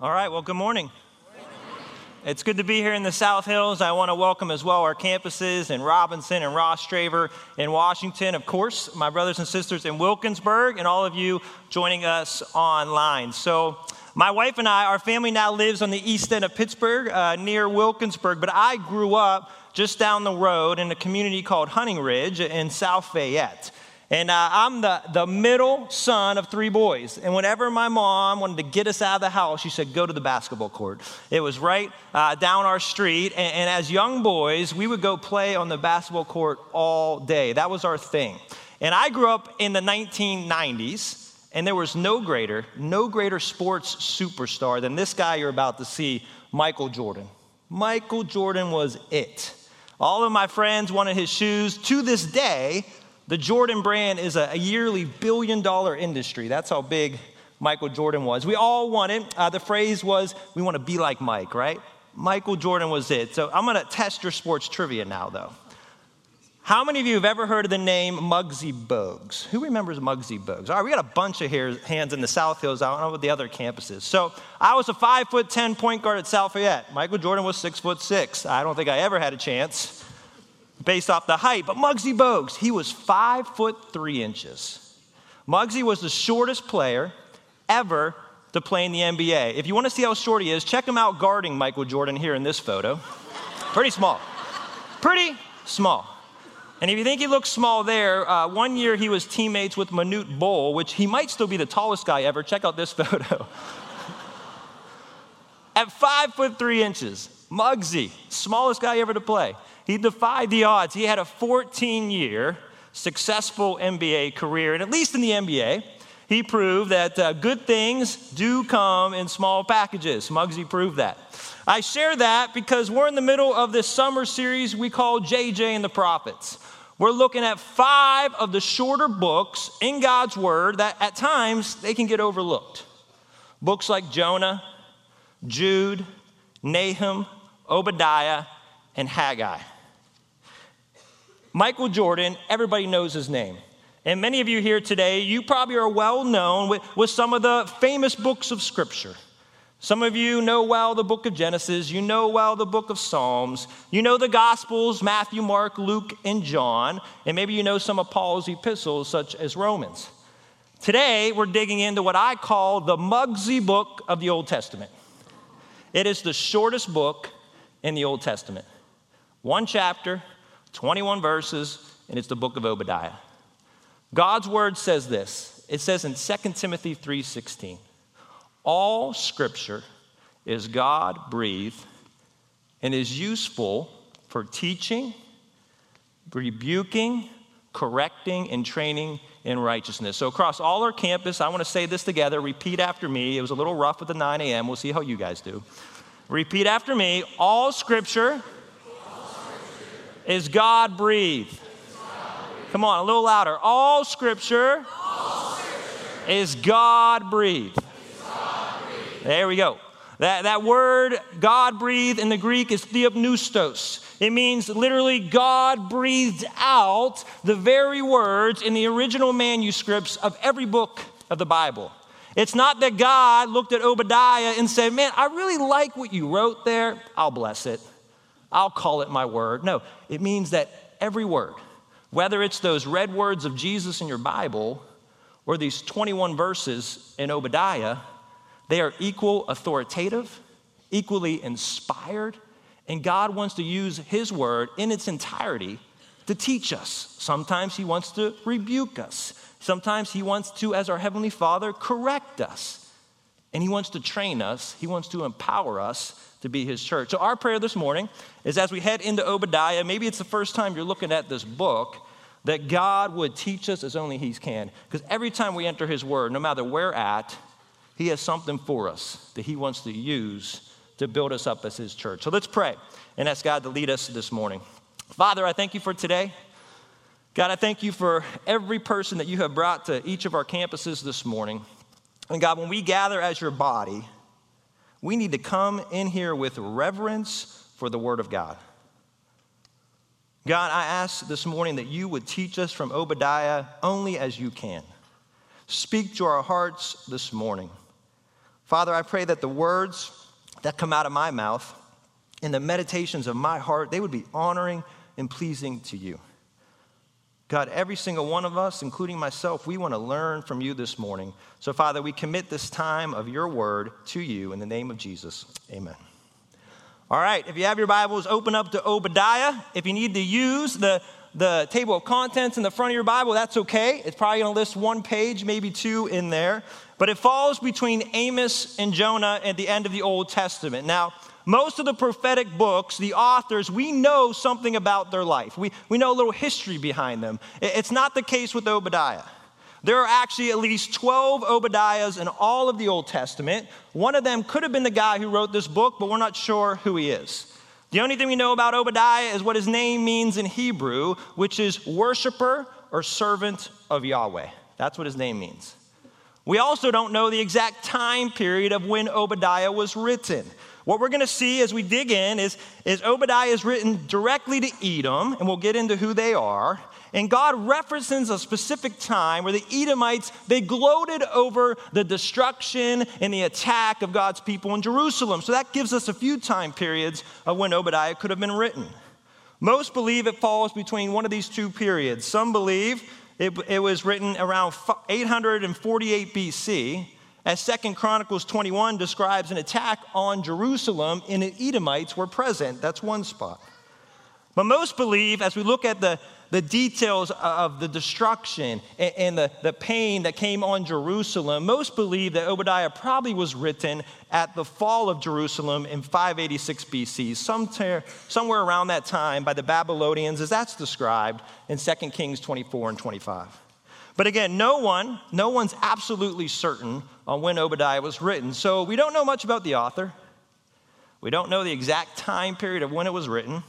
All right, well, good morning. It's good to be here in the South Hills. I want to welcome as well our campuses in Robinson and Ross Rostraver in Washington. Of course, my brothers and sisters in Wilkinsburg, and all of you joining us online. So, my wife and I, our family now lives on the east end of Pittsburgh, uh, near Wilkinsburg, but I grew up just down the road in a community called Hunting Ridge in South Fayette. And uh, I'm the, the middle son of three boys. And whenever my mom wanted to get us out of the house, she said, Go to the basketball court. It was right uh, down our street. And, and as young boys, we would go play on the basketball court all day. That was our thing. And I grew up in the 1990s, and there was no greater, no greater sports superstar than this guy you're about to see, Michael Jordan. Michael Jordan was it. All of my friends wanted his shoes. To this day, the Jordan brand is a, yearly billion dollar industry. That's how big Michael Jordan was. We all wanted, uh, the phrase was, we want to be like Mike, right? Michael Jordan was it. So I'm going to test your sports trivia now, though. How many of you have ever heard of the name Muggsy Bogues? Who remembers Muggsy Bogues? All right, we got a bunch of hands in the South Hills. I don't know what the other campuses. So I was a five foot ten point guard at South Fayette. Michael Jordan was six foot six. I don't think I ever had a chance based off the height. But Muggsy Bogues, he was five foot three inches. Muggsy was the shortest player ever to play in the NBA. If you want to see how short he is, check him out guarding Michael Jordan here in this photo. Pretty small. Pretty small. And if you think he looks small there, uh, one year he was teammates with Manute Bol, which he might still be the tallest guy ever. Check out this photo. At five foot three inches, Muggsy, smallest guy ever to play. He defied the odds. He had a 14 year successful NBA career, and at least in the NBA, he proved that uh, good things do come in small packages. Muggsy proved that. I share that because we're in the middle of this summer series we call JJ and the Prophets. We're looking at five of the shorter books in God's Word that at times they can get overlooked. Books like Jonah, Jude, Nahum, Obadiah, and Haggai. Michael Jordan, everybody knows his name. And many of you here today, you probably are well known with, with some of the famous books of Scripture. Some of you know well the book of Genesis, you know well the book of Psalms, you know the Gospels Matthew, Mark, Luke, and John, and maybe you know some of Paul's epistles, such as Romans. Today, we're digging into what I call the Muggsy book of the Old Testament. It is the shortest book in the Old Testament. One chapter, 21 verses, and it's the book of Obadiah. God's word says this. It says in 2 Timothy 3:16, all scripture is God breathed and is useful for teaching, rebuking, correcting, and training in righteousness. So, across all our campus, I want to say this together. Repeat after me. It was a little rough with the 9 a.m. We'll see how you guys do. Repeat after me. All scripture is God breathed. Come on, a little louder. All scripture, All scripture is God breathed. There we go. That, that word, God breathed, in the Greek is theopneustos. It means literally God breathed out the very words in the original manuscripts of every book of the Bible. It's not that God looked at Obadiah and said, Man, I really like what you wrote there. I'll bless it. I'll call it my word. No, it means that every word, whether it's those red words of Jesus in your Bible or these 21 verses in Obadiah, they are equal authoritative, equally inspired, and God wants to use His word in its entirety to teach us. Sometimes He wants to rebuke us. Sometimes He wants to, as our Heavenly Father, correct us. And He wants to train us, He wants to empower us to be his church. So, our prayer this morning is as we head into Obadiah, maybe it's the first time you're looking at this book, that God would teach us as only he can. Because every time we enter his word, no matter where at, he has something for us that he wants to use to build us up as his church. So, let's pray and ask God to lead us this morning. Father, I thank you for today. God, I thank you for every person that you have brought to each of our campuses this morning. And God, when we gather as your body, we need to come in here with reverence for the Word of God. God, I ask this morning that you would teach us from Obadiah only as you can. Speak to our hearts this morning. Father, I pray that the words that come out of my mouth and the meditations of my heart, they would be honoring and pleasing to you. God, every single one of us, including myself, we want to learn from you this morning. So, Father, we commit this time of your word to you in the name of Jesus. Amen. All right, if you have your Bibles, open up to Obadiah. If you need to use the, the table of contents in the front of your Bible, that's okay. It's probably going to list one page, maybe two in there. But it falls between Amos and Jonah at the end of the Old Testament. Now, most of the prophetic books, the authors, we know something about their life. We, we know a little history behind them. It's not the case with Obadiah. There are actually at least 12 Obadiahs in all of the Old Testament. One of them could have been the guy who wrote this book, but we're not sure who he is. The only thing we know about Obadiah is what his name means in Hebrew, which is worshiper or servant of Yahweh. That's what his name means. We also don't know the exact time period of when Obadiah was written. What we're going to see as we dig in is, is Obadiah is written directly to Edom, and we'll get into who they are. And God references a specific time where the Edomites, they gloated over the destruction and the attack of God's people in Jerusalem. So that gives us a few time periods of when Obadiah could have been written. Most believe it falls between one of these two periods. Some believe it, it was written around 848 BC, as Second Chronicles 21 describes an attack on Jerusalem and the Edomites were present. That's one spot. But most believe, as we look at the, the details of the destruction and, and the, the pain that came on Jerusalem, most believe that Obadiah probably was written at the fall of Jerusalem in 586 BC, somewhere, somewhere around that time by the Babylonians, as that's described in 2 Kings 24 and 25. But again, no one, no one's absolutely certain on when Obadiah was written. So we don't know much about the author. We don't know the exact time period of when it was written.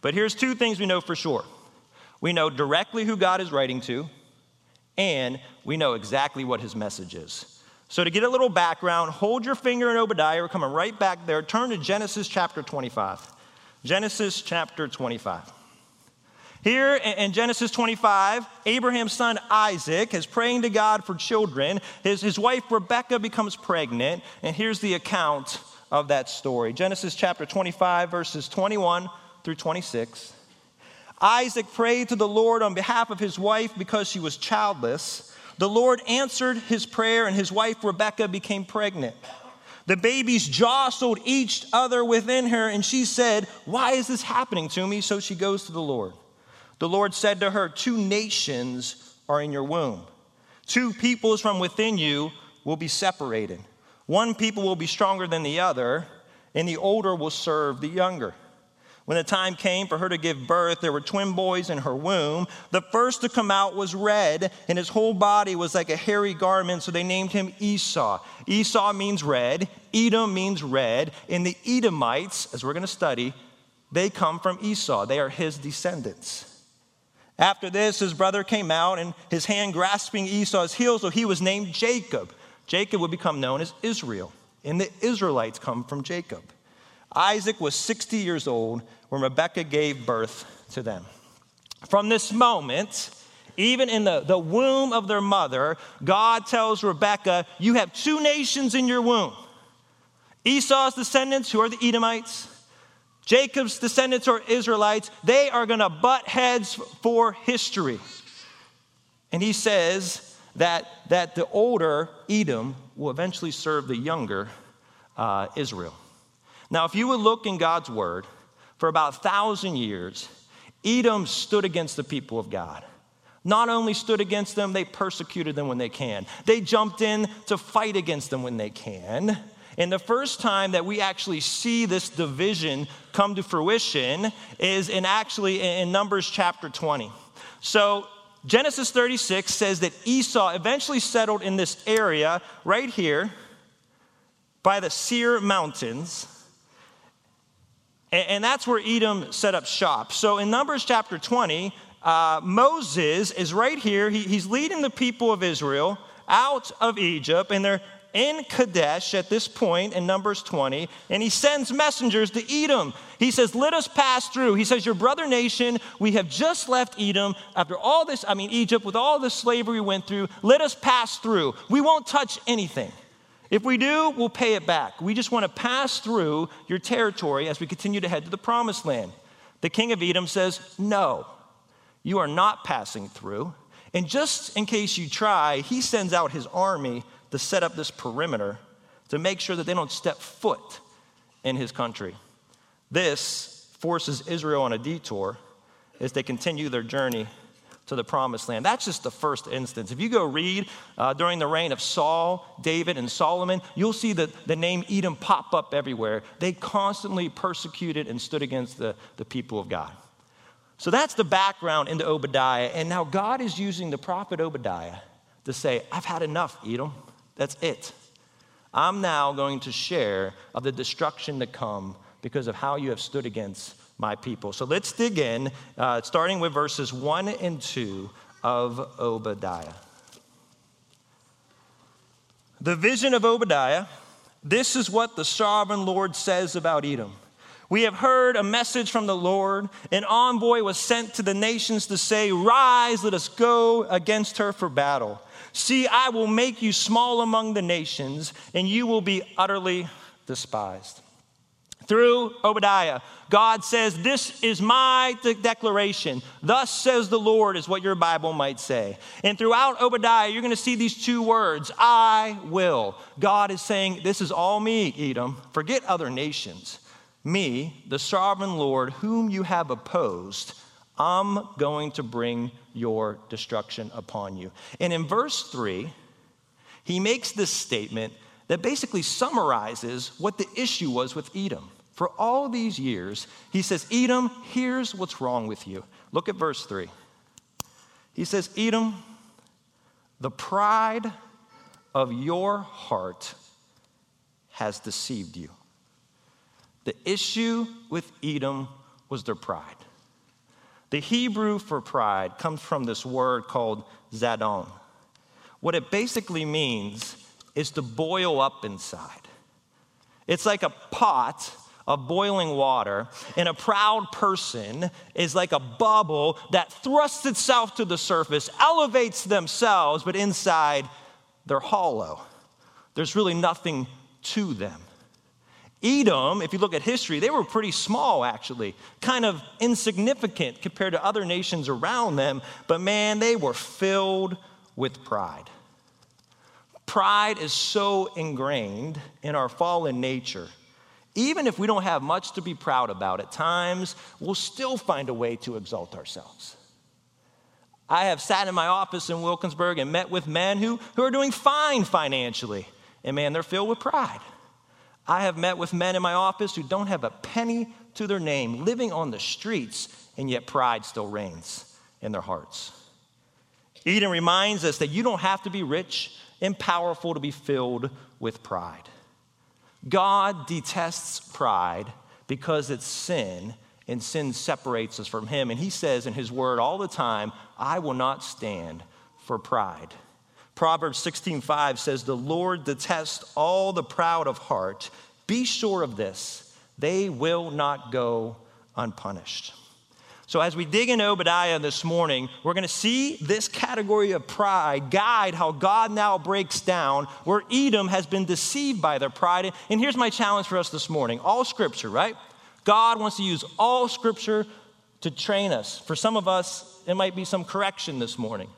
But here's two things we know for sure we know directly who God is writing to, and we know exactly what his message is. So, to get a little background, hold your finger in Obadiah. We're coming right back there. Turn to Genesis chapter 25. Genesis chapter 25. Here in Genesis 25, Abraham's son Isaac is praying to God for children. His, his wife Rebecca becomes pregnant, and here's the account of that story Genesis chapter 25, verses 21 through 26. Isaac prayed to the Lord on behalf of his wife because she was childless. The Lord answered his prayer, and his wife Rebecca became pregnant. The babies jostled each other within her, and she said, Why is this happening to me? So she goes to the Lord. The Lord said to her, Two nations are in your womb. Two peoples from within you will be separated. One people will be stronger than the other, and the older will serve the younger. When the time came for her to give birth, there were twin boys in her womb. The first to come out was red, and his whole body was like a hairy garment, so they named him Esau. Esau means red, Edom means red, and the Edomites, as we're going to study, they come from Esau. They are his descendants. After this, his brother came out and his hand grasping Esau's heel, so he was named Jacob. Jacob would become known as Israel, and the Israelites come from Jacob. Isaac was 60 years old when Rebekah gave birth to them. From this moment, even in the, the womb of their mother, God tells Rebekah, You have two nations in your womb Esau's descendants, who are the Edomites, Jacob's descendants are Israelites. They are going to butt heads for history. And he says that, that the older Edom will eventually serve the younger uh, Israel. Now, if you would look in God's word, for about a thousand years, Edom stood against the people of God. Not only stood against them, they persecuted them when they can. They jumped in to fight against them when they can. And the first time that we actually see this division come to fruition is in actually in Numbers chapter 20. So Genesis 36 says that Esau eventually settled in this area right here by the Seir Mountains. And that's where Edom set up shop. So in Numbers chapter 20, uh, Moses is right here. He, he's leading the people of Israel out of Egypt, and they're in Kadesh at this point in Numbers 20, and he sends messengers to Edom. He says, Let us pass through. He says, Your brother nation, we have just left Edom after all this, I mean, Egypt, with all the slavery we went through. Let us pass through. We won't touch anything. If we do, we'll pay it back. We just want to pass through your territory as we continue to head to the promised land. The king of Edom says, No, you are not passing through. And just in case you try, he sends out his army to set up this perimeter to make sure that they don't step foot in his country. This forces Israel on a detour as they continue their journey to the promised land. That's just the first instance. If you go read uh, during the reign of Saul, David, and Solomon, you'll see the, the name Edom pop up everywhere. They constantly persecuted and stood against the, the people of God. So that's the background into Obadiah. And now God is using the prophet Obadiah to say, I've had enough, Edom. That's it. I'm now going to share of the destruction to come because of how you have stood against my people. So let's dig in, uh, starting with verses 1 and 2 of Obadiah. The vision of Obadiah this is what the sovereign Lord says about Edom. We have heard a message from the Lord. An envoy was sent to the nations to say, Rise, let us go against her for battle. See, I will make you small among the nations, and you will be utterly despised. Through Obadiah, God says, This is my de- declaration. Thus says the Lord, is what your Bible might say. And throughout Obadiah, you're going to see these two words I will. God is saying, This is all me, Edom. Forget other nations. Me, the sovereign Lord, whom you have opposed, I'm going to bring your destruction upon you. And in verse 3, he makes this statement that basically summarizes what the issue was with Edom. For all these years, he says, Edom, here's what's wrong with you. Look at verse 3. He says, Edom, the pride of your heart has deceived you. The issue with Edom was their pride. The Hebrew for pride comes from this word called zadon. What it basically means is to boil up inside. It's like a pot of boiling water, and a proud person is like a bubble that thrusts itself to the surface, elevates themselves, but inside they're hollow. There's really nothing to them. Edom, if you look at history, they were pretty small actually, kind of insignificant compared to other nations around them, but man, they were filled with pride. Pride is so ingrained in our fallen nature even if we don't have much to be proud about at times, we'll still find a way to exalt ourselves. I have sat in my office in Wilkinsburg and met with men who, who are doing fine financially, and man, they're filled with pride. I have met with men in my office who don't have a penny to their name, living on the streets, and yet pride still reigns in their hearts. Edom reminds us that you don't have to be rich and powerful to be filled with pride. God detests pride because it's sin, and sin separates us from Him. And He says in His word all the time, I will not stand for pride. Proverbs 16:5 says, The Lord detests all the proud of heart. Be sure of this, they will not go unpunished. So, as we dig in Obadiah this morning, we're going to see this category of pride guide how God now breaks down where Edom has been deceived by their pride. And here's my challenge for us this morning all scripture, right? God wants to use all scripture to train us. For some of us, it might be some correction this morning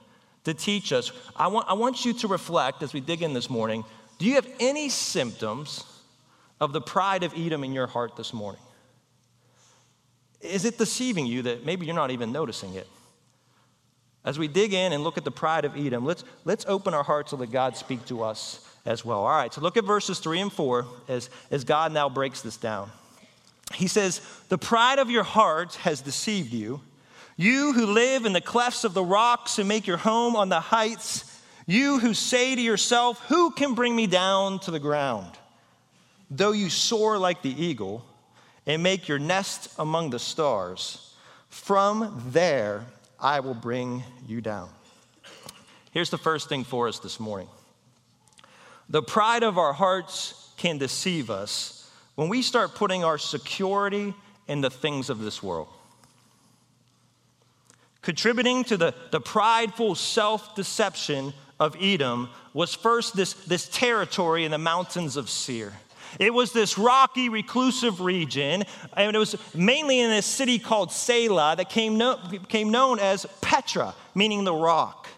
to teach us. I want, I want you to reflect as we dig in this morning do you have any symptoms of the pride of Edom in your heart this morning? Is it deceiving you that maybe you're not even noticing it? As we dig in and look at the pride of Edom, let's, let's open our hearts so that God speak to us as well. All right, so look at verses 3 and 4 as, as God now breaks this down. He says, The pride of your heart has deceived you. You who live in the clefts of the rocks and make your home on the heights, you who say to yourself, Who can bring me down to the ground? Though you soar like the eagle, and make your nest among the stars. From there I will bring you down. Here's the first thing for us this morning the pride of our hearts can deceive us when we start putting our security in the things of this world. Contributing to the, the prideful self deception of Edom was first this, this territory in the mountains of Seir. It was this rocky, reclusive region, and it was mainly in a city called Selah that came, no, became known as Petra, meaning the rock.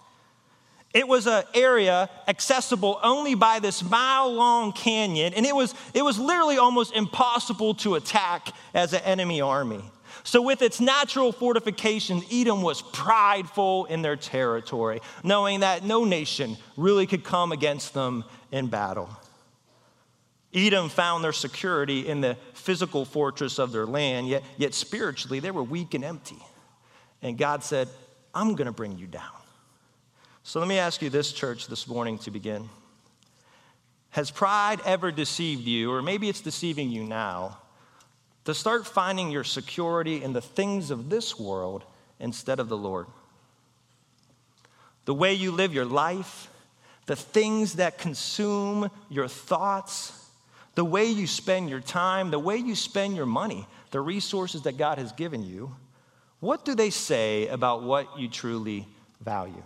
It was an area accessible only by this mile long canyon, and it was, it was literally almost impossible to attack as an enemy army. So, with its natural fortifications, Edom was prideful in their territory, knowing that no nation really could come against them in battle. Edom found their security in the physical fortress of their land, yet, yet spiritually they were weak and empty. And God said, I'm going to bring you down. So let me ask you this, church, this morning to begin. Has pride ever deceived you, or maybe it's deceiving you now, to start finding your security in the things of this world instead of the Lord? The way you live your life, the things that consume your thoughts, the way you spend your time, the way you spend your money, the resources that God has given you, what do they say about what you truly value?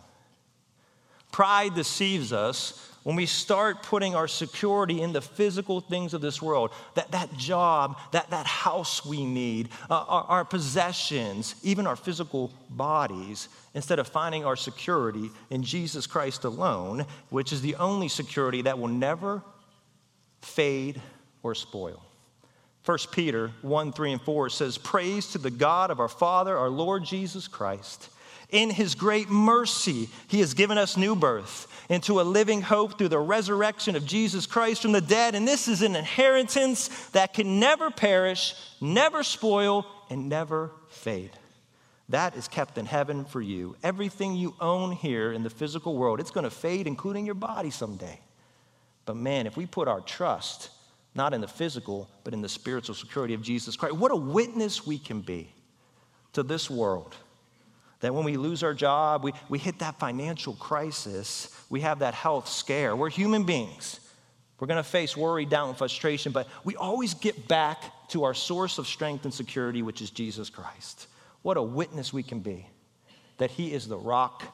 Pride deceives us when we start putting our security in the physical things of this world that, that job, that, that house we need, uh, our, our possessions, even our physical bodies, instead of finding our security in Jesus Christ alone, which is the only security that will never fade or spoil. 1 Peter 1 3 and 4 says, Praise to the God of our Father, our Lord Jesus Christ in his great mercy, he has given us new birth into a living hope through the resurrection of Jesus Christ from the dead. And this is an inheritance that can never perish, never spoil, and never fade. That is kept in heaven for you. Everything you own here in the physical world, it's going to fade, including your body someday. But man, if we put our trust not in the physical, but in the spiritual security of Jesus Christ, what a witness we can be to this world that when we lose our job, we, we hit that financial crisis, we have that health scare. We're human beings. We're going to face worry, doubt, and frustration, but we always get back to our source of strength and security, which is Jesus Christ. What a witness we can be that He is the rock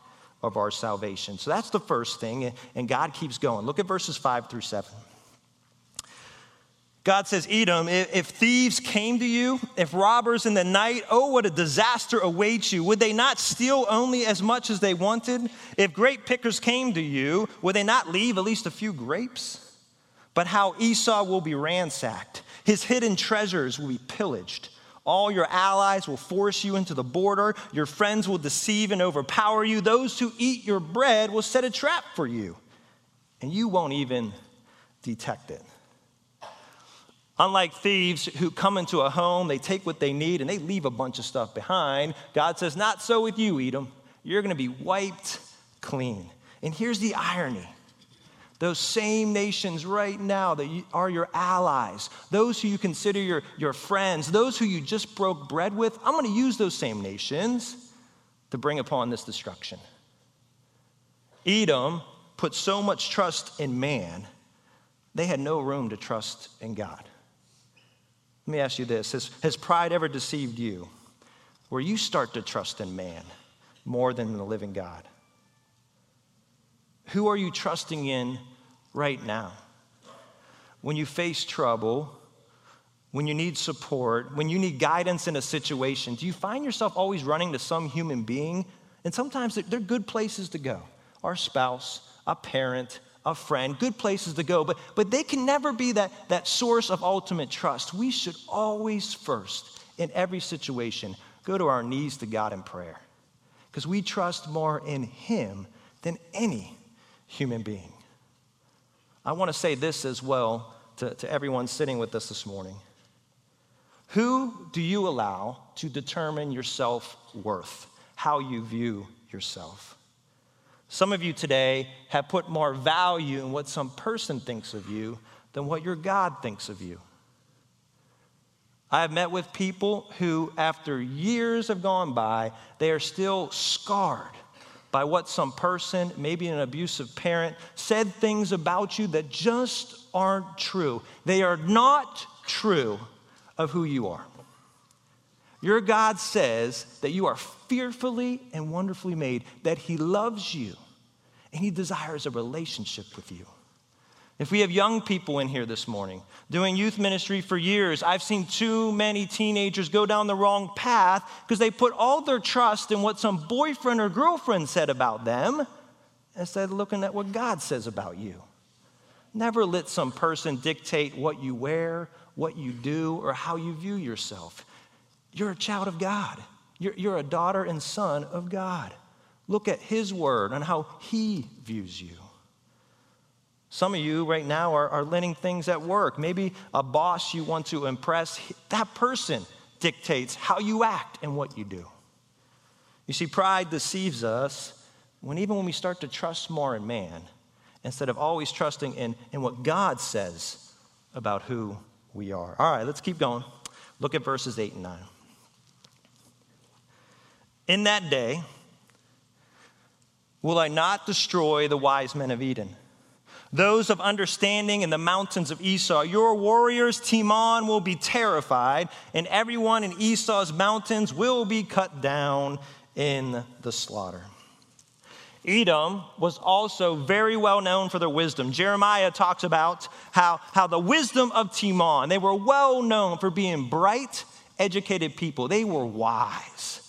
of our salvation. So that's the first thing, and God keeps going. Look at verses 5 through 7. God says, Edom, if thieves came to you, if robbers in the night, oh, what a disaster awaits you. Would they not steal only as much as they wanted? If grape pickers came to you, would they not leave at least a few grapes? But how Esau will be ransacked, his hidden treasures will be pillaged. All your allies will force you into the border. Your friends will deceive and overpower you. Those who eat your bread will set a trap for you, and you won't even detect it. Unlike thieves who come into a home, they take what they need and they leave a bunch of stuff behind, God says, Not so with you, Edom. You're going to be wiped clean. And here's the irony those same nations right now that are your allies, those who you consider your, your friends, those who you just broke bread with, I'm going to use those same nations to bring upon this destruction. Edom put so much trust in man, they had no room to trust in God. Let me ask you this Has, has pride ever deceived you where you start to trust in man more than the living God? Who are you trusting in right now? When you face trouble, when you need support, when you need guidance in a situation, do you find yourself always running to some human being? And sometimes they're good places to go our spouse, a parent, a friend, good places to go, but, but they can never be that, that source of ultimate trust. We should always first, in every situation, go to our knees to God in prayer because we trust more in Him than any human being. I want to say this as well to, to everyone sitting with us this morning. Who do you allow to determine your self worth, how you view yourself? Some of you today have put more value in what some person thinks of you than what your God thinks of you. I have met with people who, after years have gone by, they are still scarred by what some person, maybe an abusive parent, said things about you that just aren't true. They are not true of who you are. Your God says that you are fearfully and wonderfully made, that He loves you, and He desires a relationship with you. If we have young people in here this morning doing youth ministry for years, I've seen too many teenagers go down the wrong path because they put all their trust in what some boyfriend or girlfriend said about them instead of looking at what God says about you. Never let some person dictate what you wear, what you do, or how you view yourself. You're a child of God, you're, you're a daughter and son of God. Look at His word and how He views you. Some of you right now are, are letting things at work. Maybe a boss you want to impress, that person dictates how you act and what you do. You see, pride deceives us when even when we start to trust more in man instead of always trusting in, in what God says about who we are. All right, let's keep going. Look at verses 8 and 9. In that day, will I not destroy the wise men of Edom? those of understanding in the mountains of Esau. Your warriors, Teman, will be terrified, and everyone in Esau's mountains will be cut down in the slaughter. Edom was also very well known for their wisdom. Jeremiah talks about how, how the wisdom of Teman, they were well known for being bright, educated people. They were wise.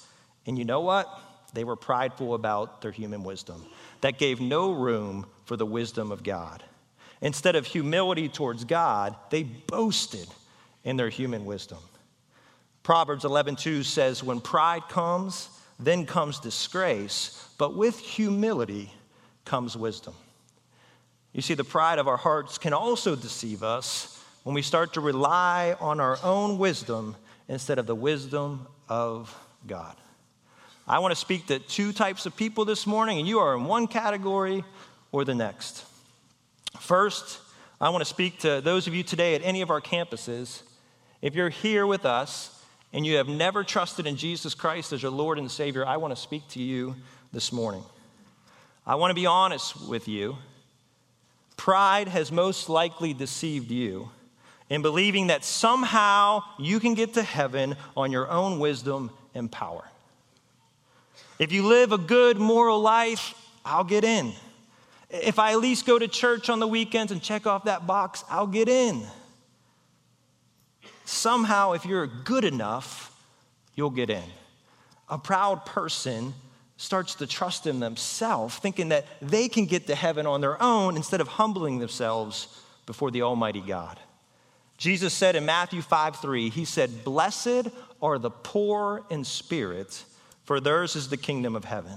And you know what? They were prideful about their human wisdom. That gave no room for the wisdom of God. Instead of humility towards God, they boasted in their human wisdom. Proverbs 11:2 says when pride comes, then comes disgrace, but with humility comes wisdom. You see the pride of our hearts can also deceive us when we start to rely on our own wisdom instead of the wisdom of God. I want to speak to two types of people this morning, and you are in one category or the next. First, I want to speak to those of you today at any of our campuses. If you're here with us and you have never trusted in Jesus Christ as your Lord and Savior, I want to speak to you this morning. I want to be honest with you. Pride has most likely deceived you in believing that somehow you can get to heaven on your own wisdom and power. If you live a good moral life, I'll get in. If I at least go to church on the weekends and check off that box, I'll get in. Somehow, if you're good enough, you'll get in. A proud person starts to trust in themselves, thinking that they can get to heaven on their own instead of humbling themselves before the Almighty God. Jesus said in Matthew 5 3, He said, Blessed are the poor in spirit, for theirs is the kingdom of heaven.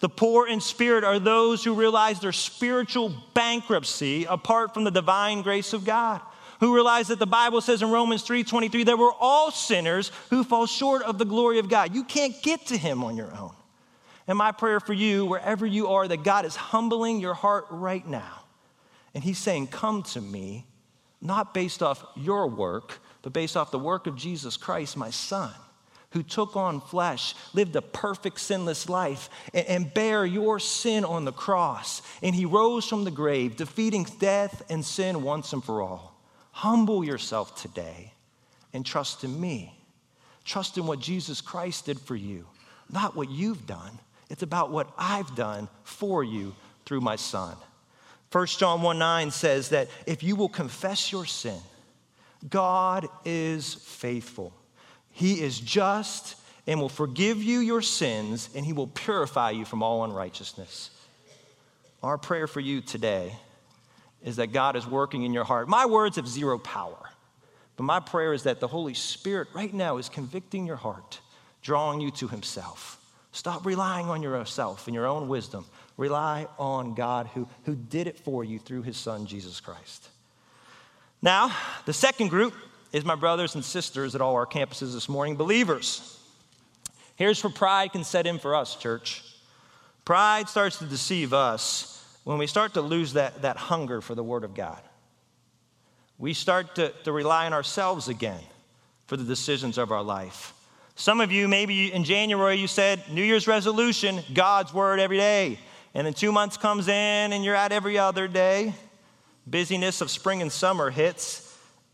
The poor in spirit are those who realize their spiritual bankruptcy apart from the divine grace of God. Who realize that the Bible says in Romans 3:23 that we're all sinners who fall short of the glory of God. You can't get to him on your own. And my prayer for you, wherever you are, that God is humbling your heart right now. And he's saying, Come to me, not based off your work, but based off the work of Jesus Christ, my son who took on flesh, lived a perfect, sinless life, and, and bare your sin on the cross. And he rose from the grave, defeating death and sin once and for all. Humble yourself today and trust in me. Trust in what Jesus Christ did for you, not what you've done. It's about what I've done for you through my Son. 1 John 1 9 says that if you will confess your sin, God is faithful he is just and will forgive you your sins, and He will purify you from all unrighteousness. Our prayer for you today is that God is working in your heart. My words have zero power, but my prayer is that the Holy Spirit right now is convicting your heart, drawing you to Himself. Stop relying on yourself and your own wisdom. Rely on God who, who did it for you through His Son, Jesus Christ. Now, the second group is my brothers and sisters at all our campuses this morning, believers. Here's where pride can set in for us, church. Pride starts to deceive us when we start to lose that, that hunger for the Word of God. We start to, to rely on ourselves again for the decisions of our life. Some of you, maybe in January, you said, New Year's resolution, God's Word every day. And then two months comes in and you're at every other day. Busyness of spring and summer hits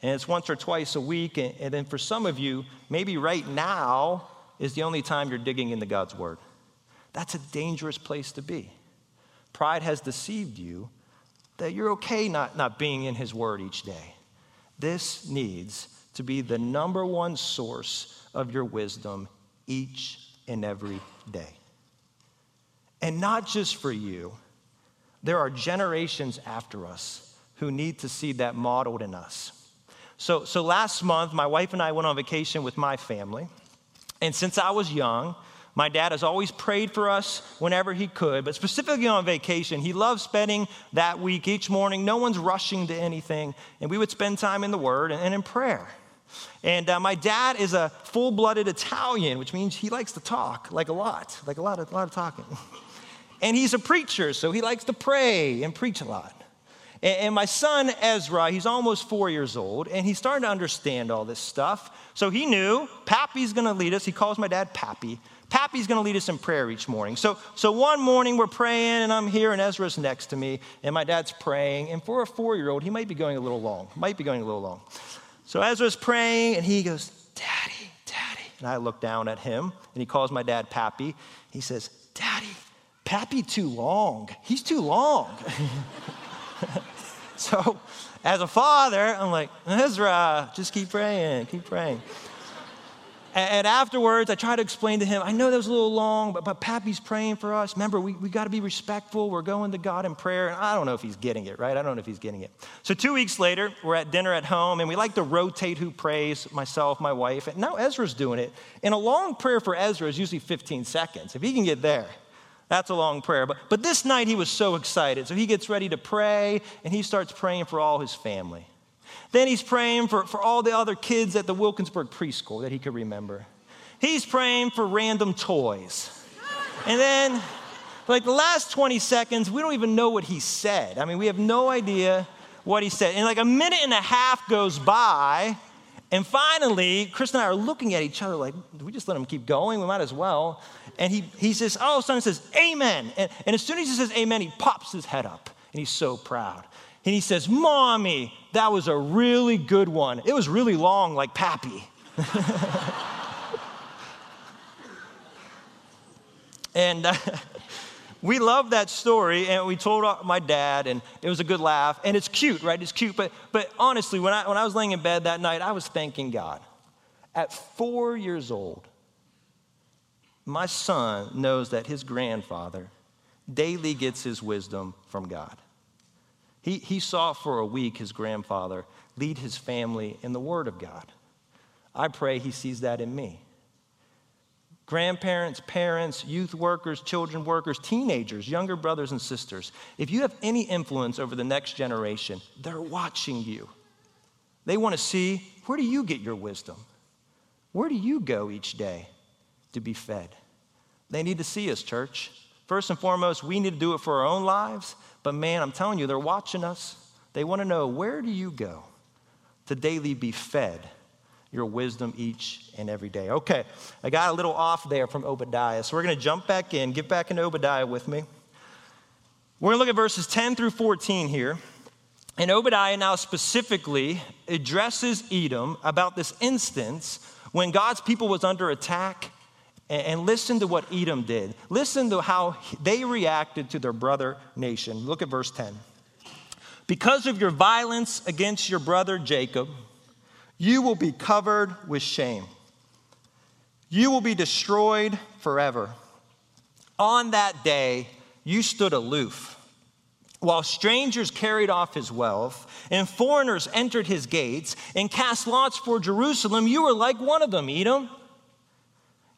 and it's once or twice a week. And, and then for some of you, maybe right now is the only time you're digging into God's Word. That's a dangerous place to be. Pride has deceived you that you're okay not, not being in His Word each day. This needs to be the number one source of your wisdom each and every day. And not just for you, there are generations after us who need to see that modeled in us. So, so last month, my wife and I went on vacation with my family. And since I was young, my dad has always prayed for us whenever he could, but specifically on vacation, he loved spending that week each morning. No one's rushing to anything, and we would spend time in the Word and in prayer. And uh, my dad is a full blooded Italian, which means he likes to talk, like a lot, like a lot of, a lot of talking. and he's a preacher, so he likes to pray and preach a lot. And, my son Ezra, he's almost four years old, and he's starting to understand all this stuff. So he knew Pappy's gonna lead us. He calls my dad Pappy. Pappy's to lead us in prayer each morning. So, so one morning we're praying, and I'm here, and Ezra's next to me, and my dad's praying. And for a four year old, he might be going a little long, might be going a little long. So Ezra's praying, and he goes, Daddy, Daddy. And I look down at him, and he calls my dad Pappy. He says, Daddy, Pappy too long. He's too long. so as a father, I'm like, Ezra, just keep praying, keep praying. And afterwards, I try to explain to him, I know that was a little long, but, but Pappy's praying for us. Remember, we, we got to be respectful. We're going to God in prayer. And I don't know if he's getting it, right? I don't know if he's getting it. So, two weeks later, we're at dinner at home, and we like to rotate who prays myself, my wife. And now Ezra's doing it. And a long prayer for Ezra is usually 15 seconds. If he can get there, that's a long prayer. But, but this night, he was so excited. So, he gets ready to pray, and he starts praying for all his family. Then he's praying for, for all the other kids at the Wilkinsburg preschool that he could remember. He's praying for random toys. And then, like the last 20 seconds, we don't even know what he said. I mean, we have no idea what he said. And like a minute and a half goes by, and finally, Chris and I are looking at each other like, do we just let him keep going? We might as well. And he, he says, oh, son says, amen. And, and as soon as he says amen, he pops his head up, and he's so proud. And he says, Mommy, that was a really good one. It was really long, like Pappy. and uh, we love that story, and we told my dad, and it was a good laugh. And it's cute, right? It's cute. But, but honestly, when I, when I was laying in bed that night, I was thanking God. At four years old, my son knows that his grandfather daily gets his wisdom from God. He, he saw for a week his grandfather lead his family in the Word of God. I pray he sees that in me. Grandparents, parents, youth workers, children workers, teenagers, younger brothers and sisters, if you have any influence over the next generation, they're watching you. They want to see where do you get your wisdom? Where do you go each day to be fed? They need to see us, church. First and foremost, we need to do it for our own lives, but man, I'm telling you, they're watching us. They want to know where do you go to daily be fed your wisdom each and every day? Okay, I got a little off there from Obadiah, so we're going to jump back in. Get back into Obadiah with me. We're going to look at verses 10 through 14 here. And Obadiah now specifically addresses Edom about this instance when God's people was under attack and, listen to what Edom did. Listen to how they reacted to their brother nation. Look at verse 10. Because of your violence against your brother Jacob, you will be covered with shame. You will be destroyed forever. On that day, you stood aloof. While strangers carried off his wealth and foreigners entered his gates and cast lots for Jerusalem, you were like one of them, Edom.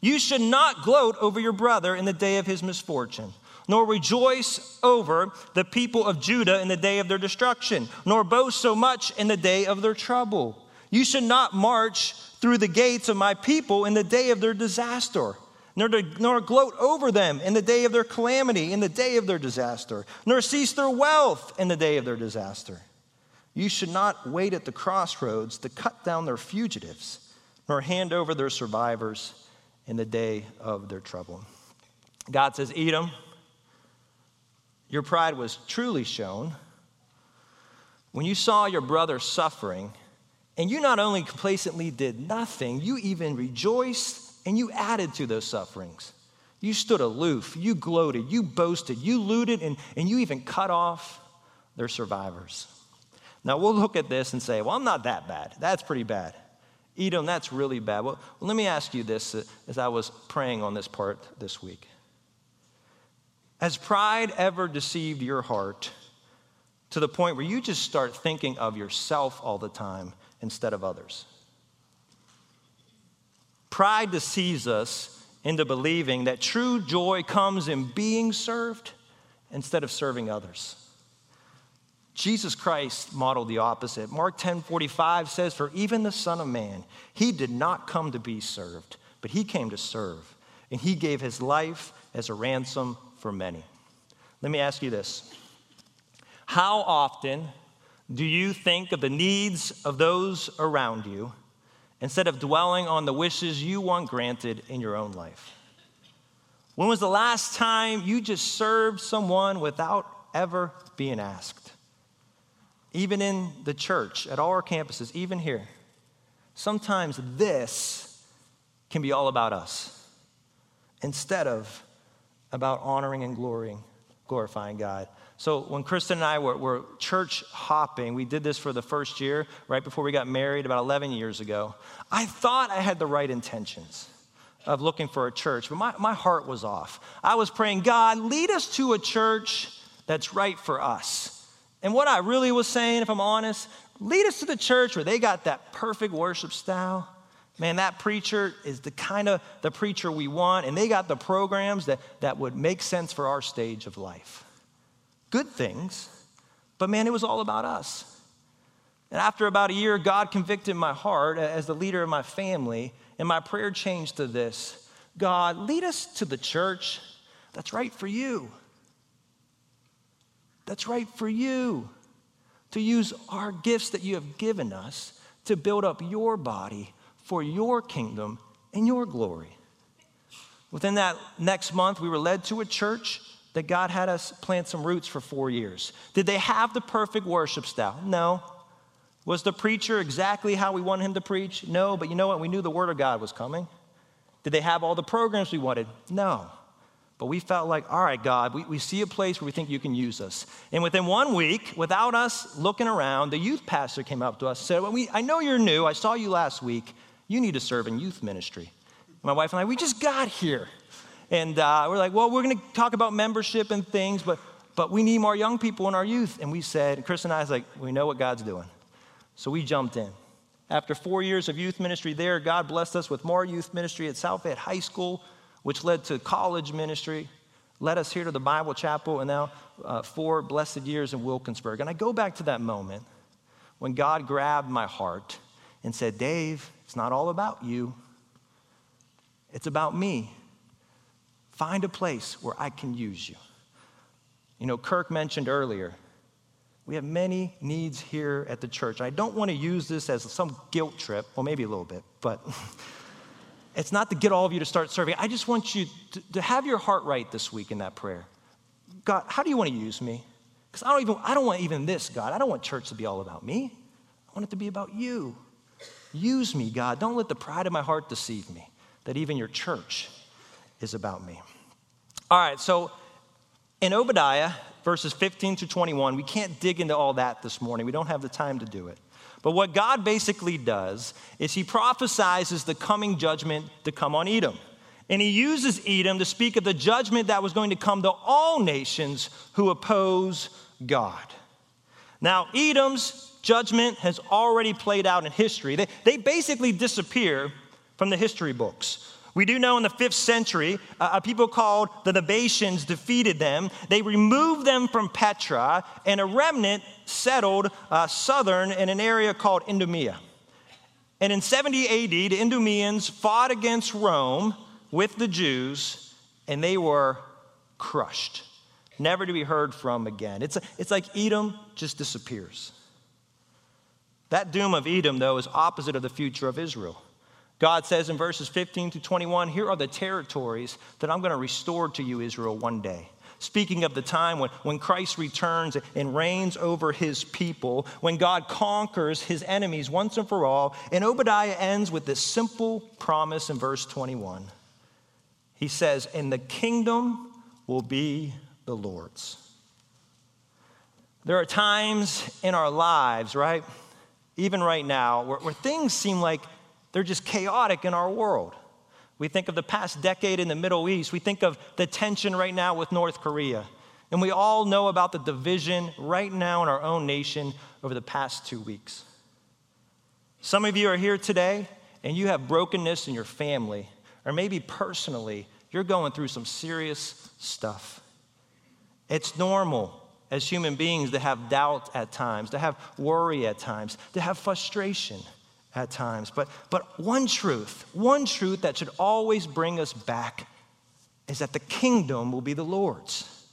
You should not gloat over your brother in the day of his misfortune, nor rejoice over the people of Judah in the day of their destruction, nor boast so much in the day of their trouble. You should not march through the gates of my people in the day of their disaster, nor, to, nor gloat over them in the day of their calamity, in the day of their disaster, nor cease their wealth in the day of their disaster. You should not wait at the crossroads to cut down their fugitives, nor hand over their survivors in the day of their trouble. God says, Edom, your pride was truly shown when you saw your brother suffering, and you not only complacently did nothing, you even rejoiced and you added to those sufferings. You stood aloof, you gloated, you boasted, you looted, and, and you even cut off their survivors. Now we'll look at this and say, well, I'm not that bad. That's pretty bad. Edom, that's really bad. Well, let me ask you this uh, as I was praying on this part this week. Has pride ever deceived your heart to the point where you just start thinking of yourself all the time instead of others? Pride deceives us into believing that true joy comes in being served instead of serving others. Jesus Christ modeled the opposite. Mark 10:45 says for even the son of man he did not come to be served but he came to serve and he gave his life as a ransom for many. Let me ask you this. How often do you think of the needs of those around you instead of dwelling on the wishes you want granted in your own life? When was the last time you just served someone without ever being asked? even in the church, at all our campuses, even here, sometimes this can be all about us instead of about honoring and glorying, glorifying God. So when Kristen and I were, were, church hopping, we did this for the first year, right before we got married about 11 years ago. I thought I had the right intentions of looking for a church, but my, my heart was off. I was praying, God, lead us to a church that's right for us. And what I really was saying, if I'm honest, lead us to the church where they got that perfect worship style. Man, that preacher is the kind of the preacher we want, and they got the programs that, that would make sense for our stage of life. Good things, but man, it was all about us. And after about a year, God convicted my heart as the leader of my family, and my prayer changed to this God, lead us to the church that's right for you that's right for you to use our gifts that you have given us to build up your body for your kingdom and your glory. Within that next month, we were led to a church that God had us plant some roots for four years. Did they have the perfect worship style? No. Was the preacher exactly how we wanted him to preach? No, but you know what? We knew the Word of God was coming. Did they have all the programs we wanted? No. But we felt like, all right, God, we, we see a place where we think you can use us. And within one week, without us looking around, the youth pastor came up to us and said, well, we, I know you're new. I saw you last week. You need to serve in youth ministry. My wife and I, we just got here. And uh, we're like, well, we're going to talk about membership and things, but, but we need more young people in our youth. And we said, and Chris and I was like, we know what God's doing. So we jumped in. After four years of youth ministry there, God blessed us with more youth ministry at South Fayette High School which led to college ministry, led us here to the Bible Chapel, and now uh, four blessed years in Wilkinsburg. And I go back to that moment when God grabbed my heart and said, Dave, it's not all about you, it's about me. Find a place where I can use you. You know, Kirk mentioned earlier, we have many needs here at the church. I don't want to use this as some guilt trip, well, maybe a little bit, but It's not to get all of you to start serving. I just want you to, to have your heart right this week in that prayer. God, how do you want to use me? Because I don't even I don't want even this, God. I don't want church to be all about me. I want it to be about you. Use me, God. Don't let the pride of my heart deceive me that even your church is about me. All right, so in Obadiah, verses 15 to 21, we can't dig into all that this morning. We don't have the time to do it. But what God basically does is he prophesizes the coming judgment to come on Edom. And he uses Edom to speak of the judgment that was going to come to all nations who oppose God. Now, Edom's judgment has already played out in history. They, they basically disappear from the history books. We do know in the fifth century, uh, a people called the Nabateans defeated them. They removed them from Petra, and a remnant settled uh, southern in an area called Idumea. And in 70 AD, the Idumeans fought against Rome with the Jews, and they were crushed, never to be heard from again. It's, a, it's like Edom just disappears. That doom of Edom, though, is opposite of the future of Israel. God says in verses 15 to 21, Here are the territories that I'm going to restore to you, Israel, one day. Speaking of the time when, when Christ returns and reigns over his people, when God conquers his enemies once and for all. And Obadiah ends with this simple promise in verse 21 He says, And the kingdom will be the Lord's. There are times in our lives, right? Even right now, where, where things seem like they're just chaotic in our world. We think of the past decade in the Middle East. We think of the tension right now with North Korea. And we all know about the division right now in our own nation over the past two weeks. Some of you are here today and you have brokenness in your family, or maybe personally, you're going through some serious stuff. It's normal as human beings to have doubt at times, to have worry at times, to have frustration at times. But, but one truth, one truth that should always bring us back is that the kingdom will be the Lord's.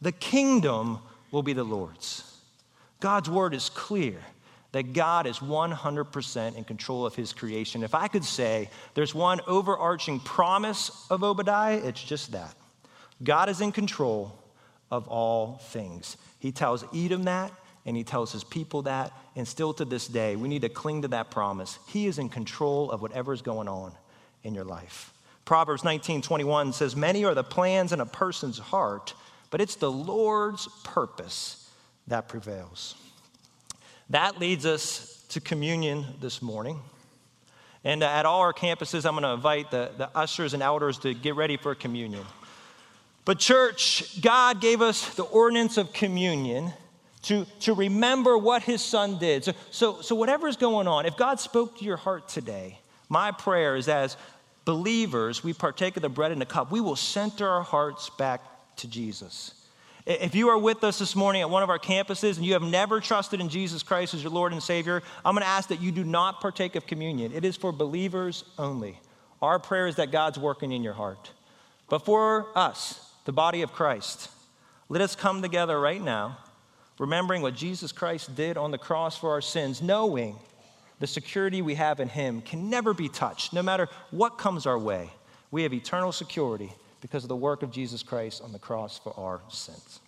The kingdom will be the Lord's. God's word is clear that God is 100% in control of his creation. If I could say there's one overarching promise of Obadiah, it's just that. God is in control of all things. He tells Edom that, and he tells his people that, and still to this day, we need to cling to that promise. He is in control of whatever is going on in your life. Proverbs 19 21 says, Many are the plans in a person's heart, but it's the Lord's purpose that prevails. That leads us to communion this morning. And uh, at all our campuses, I'm going to invite the, the ushers and elders to get ready for communion. But, church, God gave us the ordinance of communion to, to remember what his son did. So, so, so, whatever's going on, if God spoke to your heart today, my prayer is as believers, we partake of the bread and the cup, we will center our hearts back to Jesus. If you are with us this morning at one of our campuses and you have never trusted in Jesus Christ as your Lord and Savior, I'm going to ask that you do not partake of communion. It is for believers only. Our prayer is that God's working in your heart. But for us, the body of Christ. Let us come together right now, remembering what Jesus Christ did on the cross for our sins, knowing the security we have in Him can never be touched, no matter what comes our way. We have eternal security because of the work of Jesus Christ on the cross for our sins.